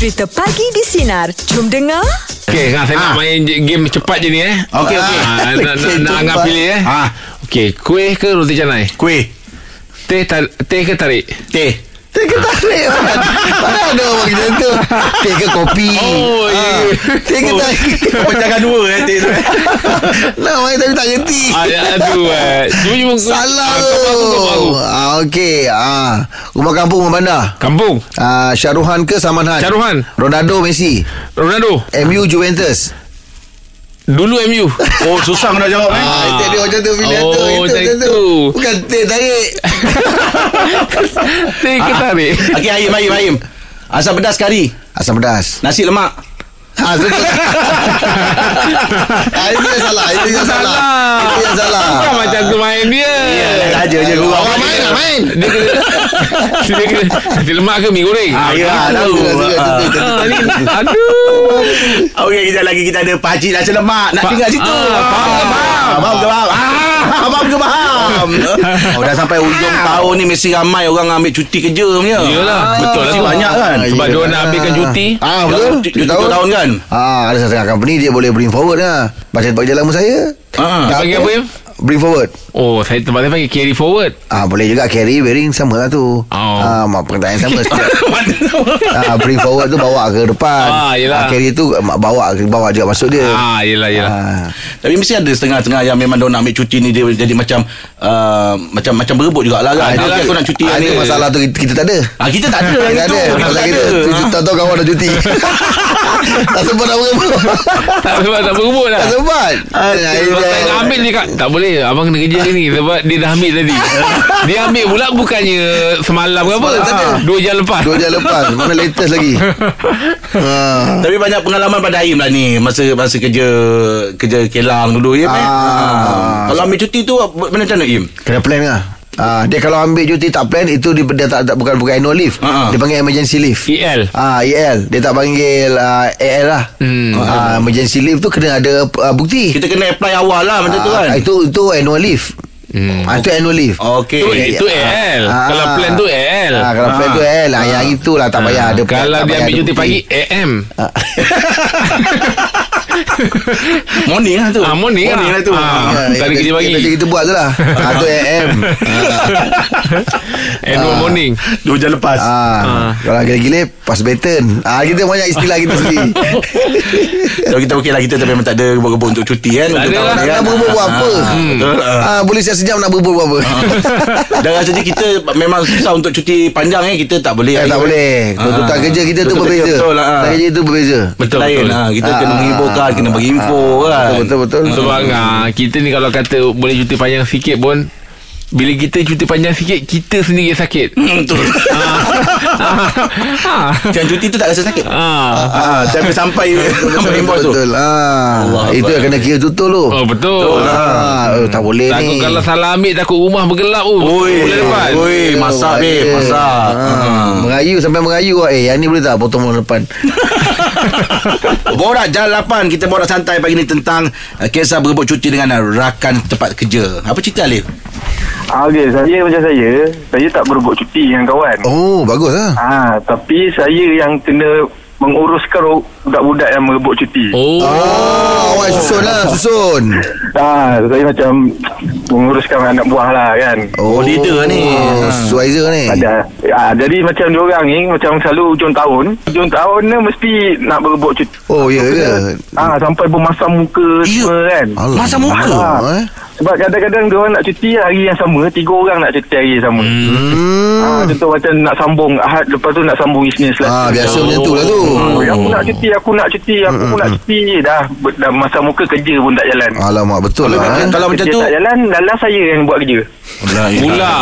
Cerita Pagi di Sinar. Jom dengar. Okey, ha, saya nak main je- game cepat je ni eh. Okey, okey. Ha, nak, nak, nak cepat. pilih eh. Ha. Okey, kuih ke roti canai? Kuih Teh tar- teh ke tarik? Teh Teh ke tarik Mana ada orang macam tu? Teh ke kopi Oh, ya. Teh ke tarik Pecahkan dua eh Teh tu Nak main tapi tak kerti aduh eh. Cuma Salah ah, tu. ah, Okey. Ah. Rumah kampung rumah bandar? Kampung. ah, Syaruhan ke Samanhan? Syaruhan. Ronaldo Messi? Ronaldo. MU Juventus Dulu MU. Oh susah nak jawab eh? Ah, itu dia macam tu pilihan Oh, tu Itu macam tu. Bukan teh tarik. Teh ke tarik? Okey Aim Aim Aim. Asam pedas kari. Asam pedas. Nasi lemak Ah, betul. ah, itu yang salah Itu yang salah Itu yang salah Bukan macam tu main dia. Saja je Orang main nak main Dia kena Dia kena Nasi lemak ke mi goreng? Ah, ya, Ah, tahu. suka, Ah. aduh. Okey kejap lagi kita ada pakcik nasi lemak Nak tinggal situ Ah, faham, faham. Faham ke faham Ah, Faham ke faham Oh dah sampai ujung tahun ni Mesti ramai orang ambil cuti kerja punya Yelah, betul lah banyak kan Sebab Ya. dia nak ambilkan cuti. Ah betul. Ya, cuti tahun kan Ah ada setengah company dia boleh bring forward lah. Macam tempat jalan saya. Ah. Dia panggil apa, Im? Bring forward. Oh, saya tempat saya panggil carry forward. Ah boleh juga carry bearing sama lah tu. Oh. Ah mak perkataan sama setiap. Mana ah bring forward tu bawa ke depan. Ah, yelah. carry tu ah, bawa ke bawa juga masuk dia. Ah, yelah, yelah. Ah. Tapi mesti ada setengah-setengah yang memang dia nak ambil cuti ni dia jadi macam uh, macam macam berebut jugalah kan. Ah, Ah, aku nak cuti ah, hari itu ni. masalah tu kita, kita tak ada. Ah kita tak ada yang Kita itu. ada. Kita Pasal tak kita ada. tak tahu kawan dah cuti. tak sempat nak berebut. Tak sebab tak berebut lah. tak sempat. Ah, nak ambil dia kat Tak boleh Abang kena kerja ni Sebab dia dah ambil tadi Dia ambil pula Bukannya Semalam ke apa ada. Dua jam lepas Dua jam lepas Mana latest lagi ah. Tapi banyak pengalaman pada Aim lah ni masa masa kerja kerja kelang dulu ya. Ah. Ah. Kalau ambil cuti tu mana macam mana Im? Kena plan lah Ah, dia kalau ambil cuti tak plan itu dia, dia tak, tak bukan bukan annual leave. Ha-ha. Dia panggil emergency leave. EL Ah, EL. Dia tak panggil ah, AL lah. Hmm. Ah, emergency leave tu kena ada ah, bukti. Kita kena apply awal lah macam tu kan. Ah, itu itu annual leave. Hmm. Ah, itu annual leave. Okey. Tu, itu EL Ah. Kalau plan tu EL Ah, kalau plan Ah. tu AL lah. Yang itulah tak payah ada plan, Kalau dia ambil ada cuti pagi AM Ah. Morning lah tu. Ah, morning lah. lah tu. Ah. Ya, Tak ada yang- kerja pagi. Macam kita buat tu lah ah, Tu AM Annual morning Dua jam lepas. ah, Ah. Kalau gila-gila Pass baton ah, Kita banyak istilah kita sendiri Kalau kita okey lah kita memang tak ada gebuk-gebuk untuk cuti kan. Tak Untuk ada lah. Nak, kan. berbur buat apa Hmm. Ah. ah, Boleh siap-siap nak berbur buat apa Dan rasa je kita memang susah untuk cuti panjang eh kita tak boleh. Eh, tak boleh Tuntutan Ah. kerja kita tu berbeza Betul lah. Tuntutan kerja itu berbeza Betul lain betul lah. Kita Ah, kena ah, menghiburkan, kena bagi info kan. Betul betul betul. Sebab ah, Kita ni kalau kata Boleh cuti panjang sikit pun bila kita cuti panjang sikit Kita sendiri sakit. Hmm, Betul. ah. Yang cuti tu tak rasa sakit. Ah. Ah, sampai sampai sampai invoice tu. Betul. Ah, Allah Itu yang kena kira tutul tu. Oh betul. Ah, oh, Tak boleh Takut ni kalau salah ambil Takut rumah bergelap tu Oi, oi, masak babe, masak. ah, Merayu sampai merayu eh, Yang ni boleh tak potong bulan depan? Borak Jalan 8 Kita borak santai pagi ni tentang uh, Kisah berebut cuti dengan uh, rakan tempat kerja. Apa cerita Alif? Ah, okay, saya macam saya, saya tak berebut cuti dengan kawan. Oh bagus lah Ah, tapi saya yang kena menguruskan budak-budak yang merebut cuti. Oh Oh, awak susun lah Susun Ah, saya macam menguruskan anak buah lah kan. Oh, leader ni. oh, Supervisor ni Ada. Ah, jadi macam diorang ni macam selalu hujung tahun, hujung tahun ni mesti nak berebut cuti. Oh ya ke Ah, sampai bermasam muka Ya. semua kan. Alah. Masam muka? Ah. eh? Sebab kadang-kadang diorang nak cuti hari yang sama, tiga orang nak cuti hari yang sama. Hmm. Ah, contoh macam nak sambung Ahad lepas tu nak sambung Isnin Selasa. Ah, biasa macam tu lah tu. Oh, aku nak cuti, aku nak cuti, aku pun nak cuti. Dah, dah masa muka kerja pun tak jalan. Alamak betul Kalau, lah eh. kalau macam kerja tu tak jalan, dalam saya yang buat kerja. Pula.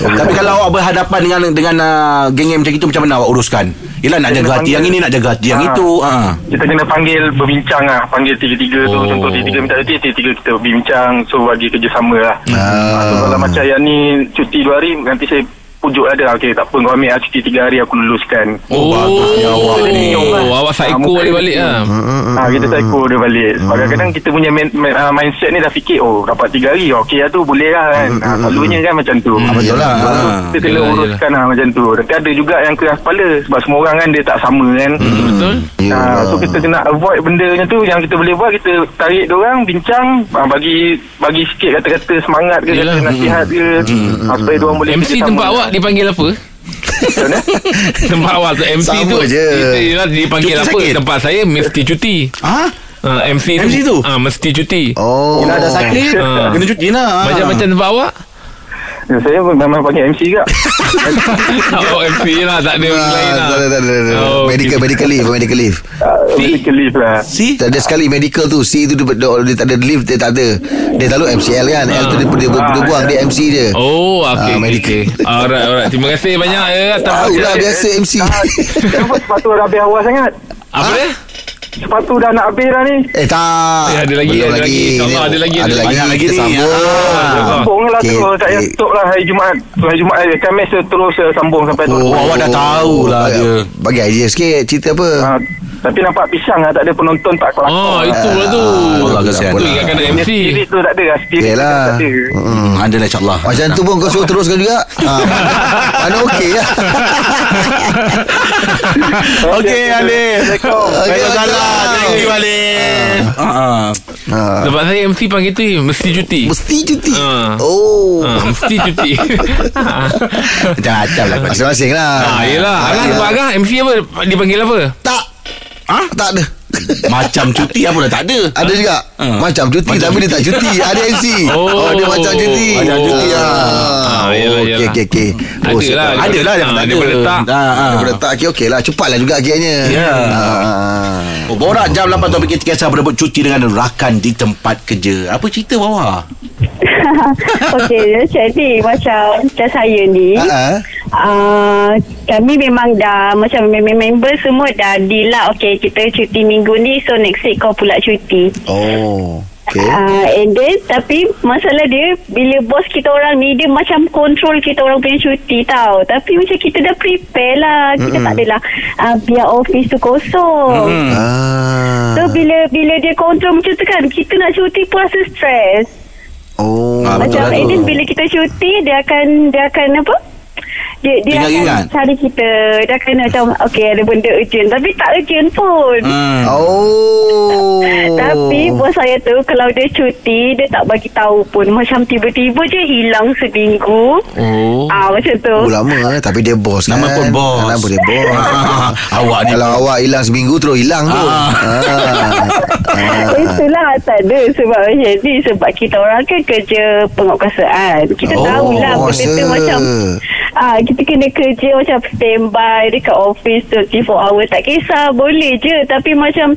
Tapi kalau awak berhadapan dengan dengan uh, geng-geng macam itu macam mana awak uruskan? Yelah nak jaga hati yang ini nak jaga hati yang Ah. itu. Ha. Kita kena panggil berbincang lah. Panggil tiga-tiga tu. Oh. Contoh tiga-tiga minta cuti, tiga-tiga kita berbincang. So, bagi kerjasama lah. Ah. So, kalau macam yang ni cuti dua hari, nanti saya pujuk ada. Okey tak apa. Kau ambil lah cuti 3 hari Aku luluskan. Oh, bagusnya awak ni. Oh, awak psycho Ah, balik balik lah. Ha, kita psycho dia balik. Sebab kadang-kadang kita punya main, main, uh, mindset ni dah fikir Oh dapat 3 hari Okey lah tu boleh lah kan. Ha, Selalunya kan macam tu. Ah, betul lah. Ah. Kita kena Yelah, uruskan lah macam tu. Tapi ada juga yang keras kepala Sebab semua orang kan dia tak sama kan. Betul? Ha, so kita kena avoid benda macam tu. Yang kita boleh buat Kita tarik diorang Bincang ha, Bagi Bagi sikit kata-kata semangat ke Yelah. Kata nasihat ke. Ha, Supaya diorang boleh MC tempat awak dipanggil apa? Tempat awak tu MC Sama tu je. kita ialah dipanggil Cuti apa? sakit. Tempat saya mesti cuti. Ha? Ha, MC, MC tu? Ha, mesti cuti. Oh Yelah dah sakit Ah. Kena cuti lah Macam-macam tempat awak? Ya, Saya memang panggil MC juga oh, MC lah. Tak ada orang Ah, lain lah. tak ada, tak ada, tak ada. Oh, Medical okay. Medical leave Medical leave uh, Medical leave lah Si Tak ada sekali medical tu C tu dia, dia, dia tak ada leave Dia tak ada Dia selalu MCL kan L tu dia, dia, dia, dia buang Dia MC je Oh, Ah, okay, okay, medical. okay. Alright, alright. Terima kasih banyak ya. atas lah perhatian. biasa MC Kenapa sepatu dah habis awal sangat Apa dia? Sepatu dah nak habis dah ni Eh tak Eh, ada lagi, Belum ada lagi. InsyaAllah ada lagi, Ada ada lagi banyak lagi ni. sambung Ah. Sambung lah Okey, tu Tak payah okey. stop lah hari Jumaat Hari Jumaat eh, Khamis tu terus sambung sampai tu Oh, awak dah tahu lah bagi, dia. Bagi idea sikit Cerita apa ha, Tapi nampak pisang lah Tak ada penonton tak kelakar Oh, itulah tu. Allah kesian. Tu ingatkan ada MC. Spirit tu tak ada lah Spirit tu Yelah tak ada Mm. Ada lah insyaAllah Macam tu pun kau suruh teruskan juga ha, Mana okey lah Okey Alif Assalamualaikum Waalaikumsalam. Thank you Alif Ah, Sebab saya MC panggil tu mesti cuti. Mesti cuti Ah. Oh mesti cuti. Macam-macam lah kau ni. Masing-masing lah yelah. Agah MC apa? Dipanggil apa? Tak Ha? Tak ada Macam cuti apa dah tak ada Ada juga Ah. Macam cuti Macam Tapi dia tak cuti Ada MC Oh. dia macam cuti Macam cuti, ah. Ah, yelah, Okey yelah. okey okey Ada Oh, lah. Ada lah yang Ah, tak ada daripada tak. Ah, ah. Daripada tak okey okey lah Cepatlah juga akhirnya Ya. Ah. Oh, Borak jam 8 topik kita kisah berebut cuti dengan rakan di tempat kerja. Apa cerita bawah? Okey, jadi macam macam saya ni, Ah, ah. Uh, kami memang dah macam mem- member semua dah deal lah. Okey, kita cuti minggu ni, so next week kau pula cuti. Oh Okey Uh, and then tapi masalah dia bila bos kita orang ni dia macam control kita orang punya cuti tau tapi macam kita dah prepare lah kita Mm-mm. tak adalah uh, biar office tu kosong Hmm. Ah. so bila bila dia control macam tu kan kita nak cuti pun rasa stress Oh Ah, betul macam lah tu. and then bila kita cuti dia akan dia akan apa dia dia Ingat- akan ingat. cari kita dia akan macam okay ada benda urgent tapi tak urgent pun Hmm. Oh Tapi bos saya tu kalau dia cuti dia tak bagi tahu pun macam tiba-tiba je hilang seminggu. Oh. Ah macam tu. Oh lama eh, Tapi dia bos kan Nama pun bos. Nama dia bos Ah, awak ni Kalau awak hilang seminggu Terus hilang tu Ah. ah. Itulah tak ada sebab macam ni sebab kita orang kan kerja penguasaan. Kita Oh, tahulah benda tu macam ah kita kena kerja macam standby dekat office 24 hour. Tak kisah boleh je. Tapi macam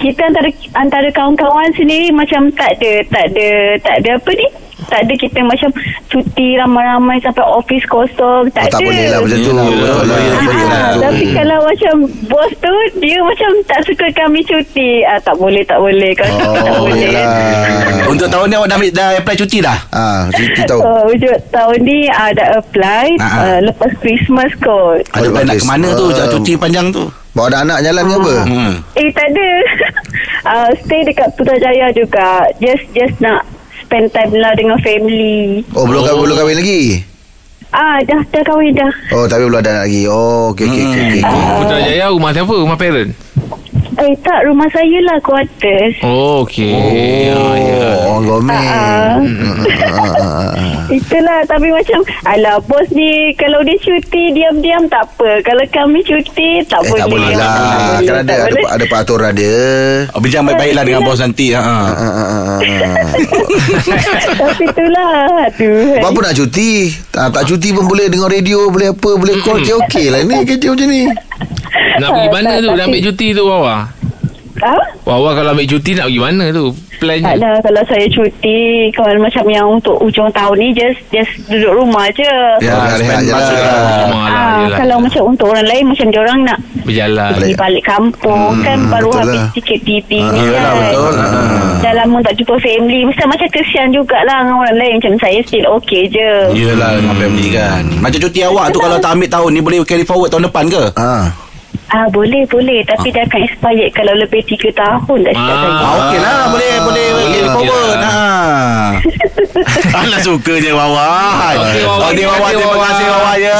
kita antara antara kawan-kawan sendiri macam tak ada tak ada tak ada apa ni tak ada kita macam cuti ramai-ramai sampai office kosong Oh, tak tak ada boleh lah macam tu lah yelah, betul, yelah. betul. tapi kalau macam bos tu dia macam tak suka kami cuti ah tak boleh tak boleh kalau tak Oh boleh yelah Untuk tahun ni awak dah, ambil- dah apply cuti dah? Ah, Cuti tahu Uh, wujud tahun ni ada apply Ah, ah. uh, lepas Christmas kot. Ada plan nak ke mana tu? Ah. Cuti panjang tu? Bawa ada anak jalan ke apa Hmm. Eh tak ada. uh, stay dekat Putrajaya juga. Just just nak spend time lah dengan family. Oh belum kahwin, belum kahwin lagi Ah dah dah kahwin dah. Oh tapi belum ada lagi Oh okey okey okey okey. Putrajaya rumah siapa? Rumah parent? Eh tak rumah saya lah quarters. Oh, okey. Oh, ya. Oh Ah. Itulah tapi macam alah bos ni kalau dia cuti diam-diam tak apa. Kalau kami cuti tak Eh boleh. tak boleh lah Kan ada ada, ada peraturan dia Oh, Bincang baik-baiklah dengan bos nanti. Ha. Ah, ah, ah, ah, ah. Tapi itulah Aduh Apa nak cuti tak, tak cuti pun boleh Dengar radio Boleh apa Boleh call Okey okey lah ni Kerja macam ni Nak pergi mana tu? Nak ambil cuti tu bawah? Ah? Wawa kalau ambil cuti nak pergi mana tu? Plan Tak lah kalau saya cuti Kalau macam yang untuk ujung tahun ni Just just duduk rumah je Ya, rehat je lah. rumah lah, Ah, yelah. kalau macam untuk orang lain macam dia orang nak Berjalan. pergi balik kampung kan baru betul habis lah. tiket PP ni yelah, kan. betul. Ah. Dah lama tak jumpa family mesti macam kesian jugalah dengan orang lain macam saya still okay je. Yelah dengan family kan Macam cuti awak tu Kalau tak ambil tahun ni Boleh carry forward tahun depan ke? Ah. Ah boleh boleh tapi dia akan expired kalau lebih 3 tahun dah cakap Ah. saya. Ah, okey lah Boleh Boleh carry okey forward lah. ha. Alah sukanya Wawa Okey, Wawa. Okey Wawa Terima kasih Wawa ya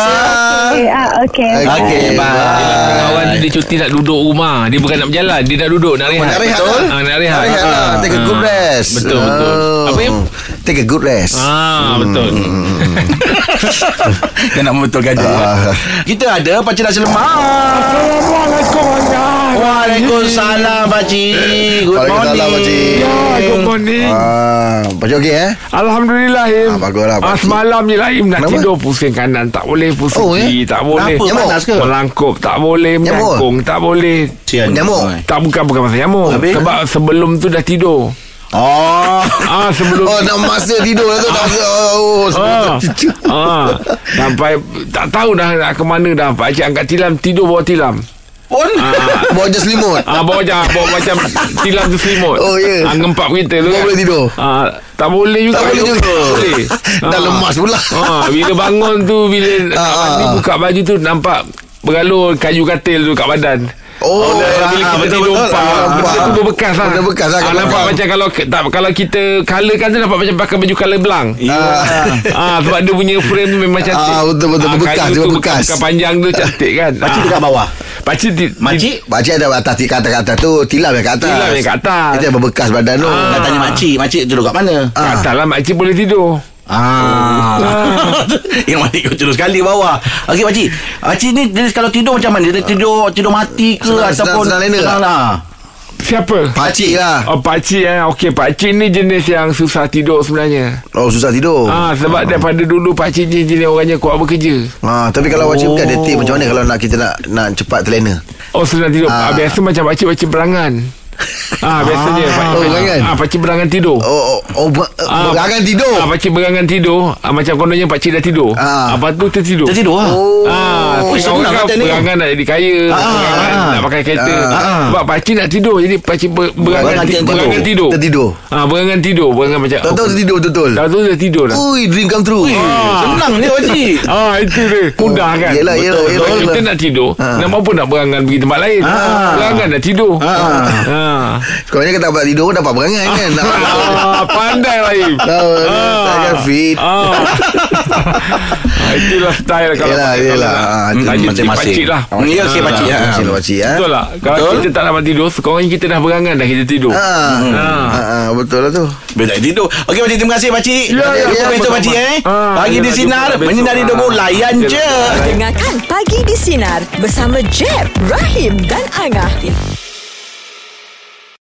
Okay, ah okay. Okey bye Kawan dia cuti nak duduk rumah Dia bukan nak berjalan Dia nak duduk Nak rehat Nak rehat Betul? lah. Ah, Nak rehat, Nak rehat lah. Ah. Take a good Ah. rest. Betul betul Oh. Apa yang Take a good rest. Ah betul Dia nak membetulkan je Ah. Kita ada Pakcik Nasi Lemak Assalamualaikum Waalaikumsalam Pakcik Good Waalaikumsalam, morning Pakcik. Ya good morning Ah, Pakcik okey eh? Alhamdulillah Im Ah, baguslah, ah, Pakcik. Semalam je lah Im Nak Kenapa? tidur pusing kanan Tak boleh pusing Oh, kiri Tak boleh Kenapa? Nyamuk? Panas ke? Melangkup Tak boleh? Menyangkung Tak boleh Sian. Nyamuk? Tak bukan bukan pasal nyamuk Habis? Sebab sebelum tu dah tidur Oh Ah sebelum Oh nak masa tidur lah tu Dah Oh Ah, sebelum ah, sampai tak tahu dah nak ke mana dah. Pak Cik angkat tilam tidur bawah tilam. Pun Ah, Bawa je selimut ah bawa macam bawa macam tilam tu selimut. Oh, ya. Ah, ngempap kita tu. Kan. boleh tidur? Ah, tak boleh juga. Tak boleh juga Tak boleh. Dah Ah. lemas pula Ah, bila bangun tu bila Ah, ah, mandi ah. buka baju tu nampak bergalur kayu katil tu kat badan. Oh, bila ah, kita betul, tidur betul. empat Ah, Benda tu berbekas lah. Benda bekas lah kat ah, Nampak macam kalau tak, Kalau kita Colourkan tu nampak macam Pakai baju colour belang. Ah, Sebab dia punya frame tu memang cantik. Ah, betul, betul. Berbekas, kayu dia tu berbekas. Bekas panjang tu cantik kan. Pakcik dekat bawah? Pakcik di, Makcik? Pakcik ada atas Kat atas, kat atas tu Tilam yang kat atas. Tilam yang kat atas. Itu yang berbekas badan tu. Ah. Nak tanya makcik Makcik duduk kat mana? Kat atas lah makcik boleh tidur Ah. Yang mati kau terus sekali bawah. Okey pakcik. Pakcik ni dia kalau tidur macam mana? Dia tidur tidur mati ke Senang- ataupun senang- senang tak? lah. Siapa? Pakcik lah Oh pakcik eh Okey pakcik ni jenis yang susah tidur sebenarnya Oh susah tidur Ah Sebab daripada dulu pakcik ni jenis orangnya kuat bekerja Ah, tapi kalau pakcik bukan ada tip macam mana kalau nak kita nak nak cepat terlena. Oh senang tidur ah. Biasa macam pakcik-pakcik berangan Ah biasanya ah. Oh, berangan? Ah pakcik berangan tidur Oh, oh, oh ber, Ah, berangan tidur. Ah pakcik berangan tidur ah, Macam kononnya pakcik dah tidur Ah. ah. Apa tu tertidur Dia tidur lah. Oh. Ah, Oh, oh, senang kata kan ni. berangan nak jadi kaya, Ah, berangan ah. nak pakai kereta. Ah, ah. Sebab pakcik nak tidur, jadi pakcik ber, berangan, Berangan ti, tidur. berangan tidur. Tertidur. Ah, berangan tidur, berangan macam. Tahu-tahu tertidur betul-betul. Tahu tu dah tidur dah. Ui, dream come true. Ah. Senang ni pakcik. Ah, itu dia. Mudah kan? Yelah, yelah, kita nak tidur, Ah. nak apa nak berangan pergi tempat lain. Ah. Berangan dah tidur. Ah. Ah. Sebenarnya kita dapat tidur dapat berangan kan. Nak- Ah, pandai Rahim. Tahu, tak akan fit. Ah. Ah, Itulah style kalau Yelah, pakai yelah. Ah, tadi masing-masing. pakcik lah. Hmm, ya, okey, pakcik, Ah. ah. Pakcik lah pakcik ah. Betul lah Kalau Betul. kita tak dapat tidur Sekurang kita dah berangan dah kita tidur Ah. Ah. Ah, ah, betul lah tu. Bila tak tidur. Okey pakcik terima kasih pakcik. Ya, ya, Kita sama-sama. besok pakcik eh. Ah, Pagi di sinar besok. menyinari Ah. layan je. Dengarkan Pagi di Sinar bersama Jeb, Rahim dan Angah.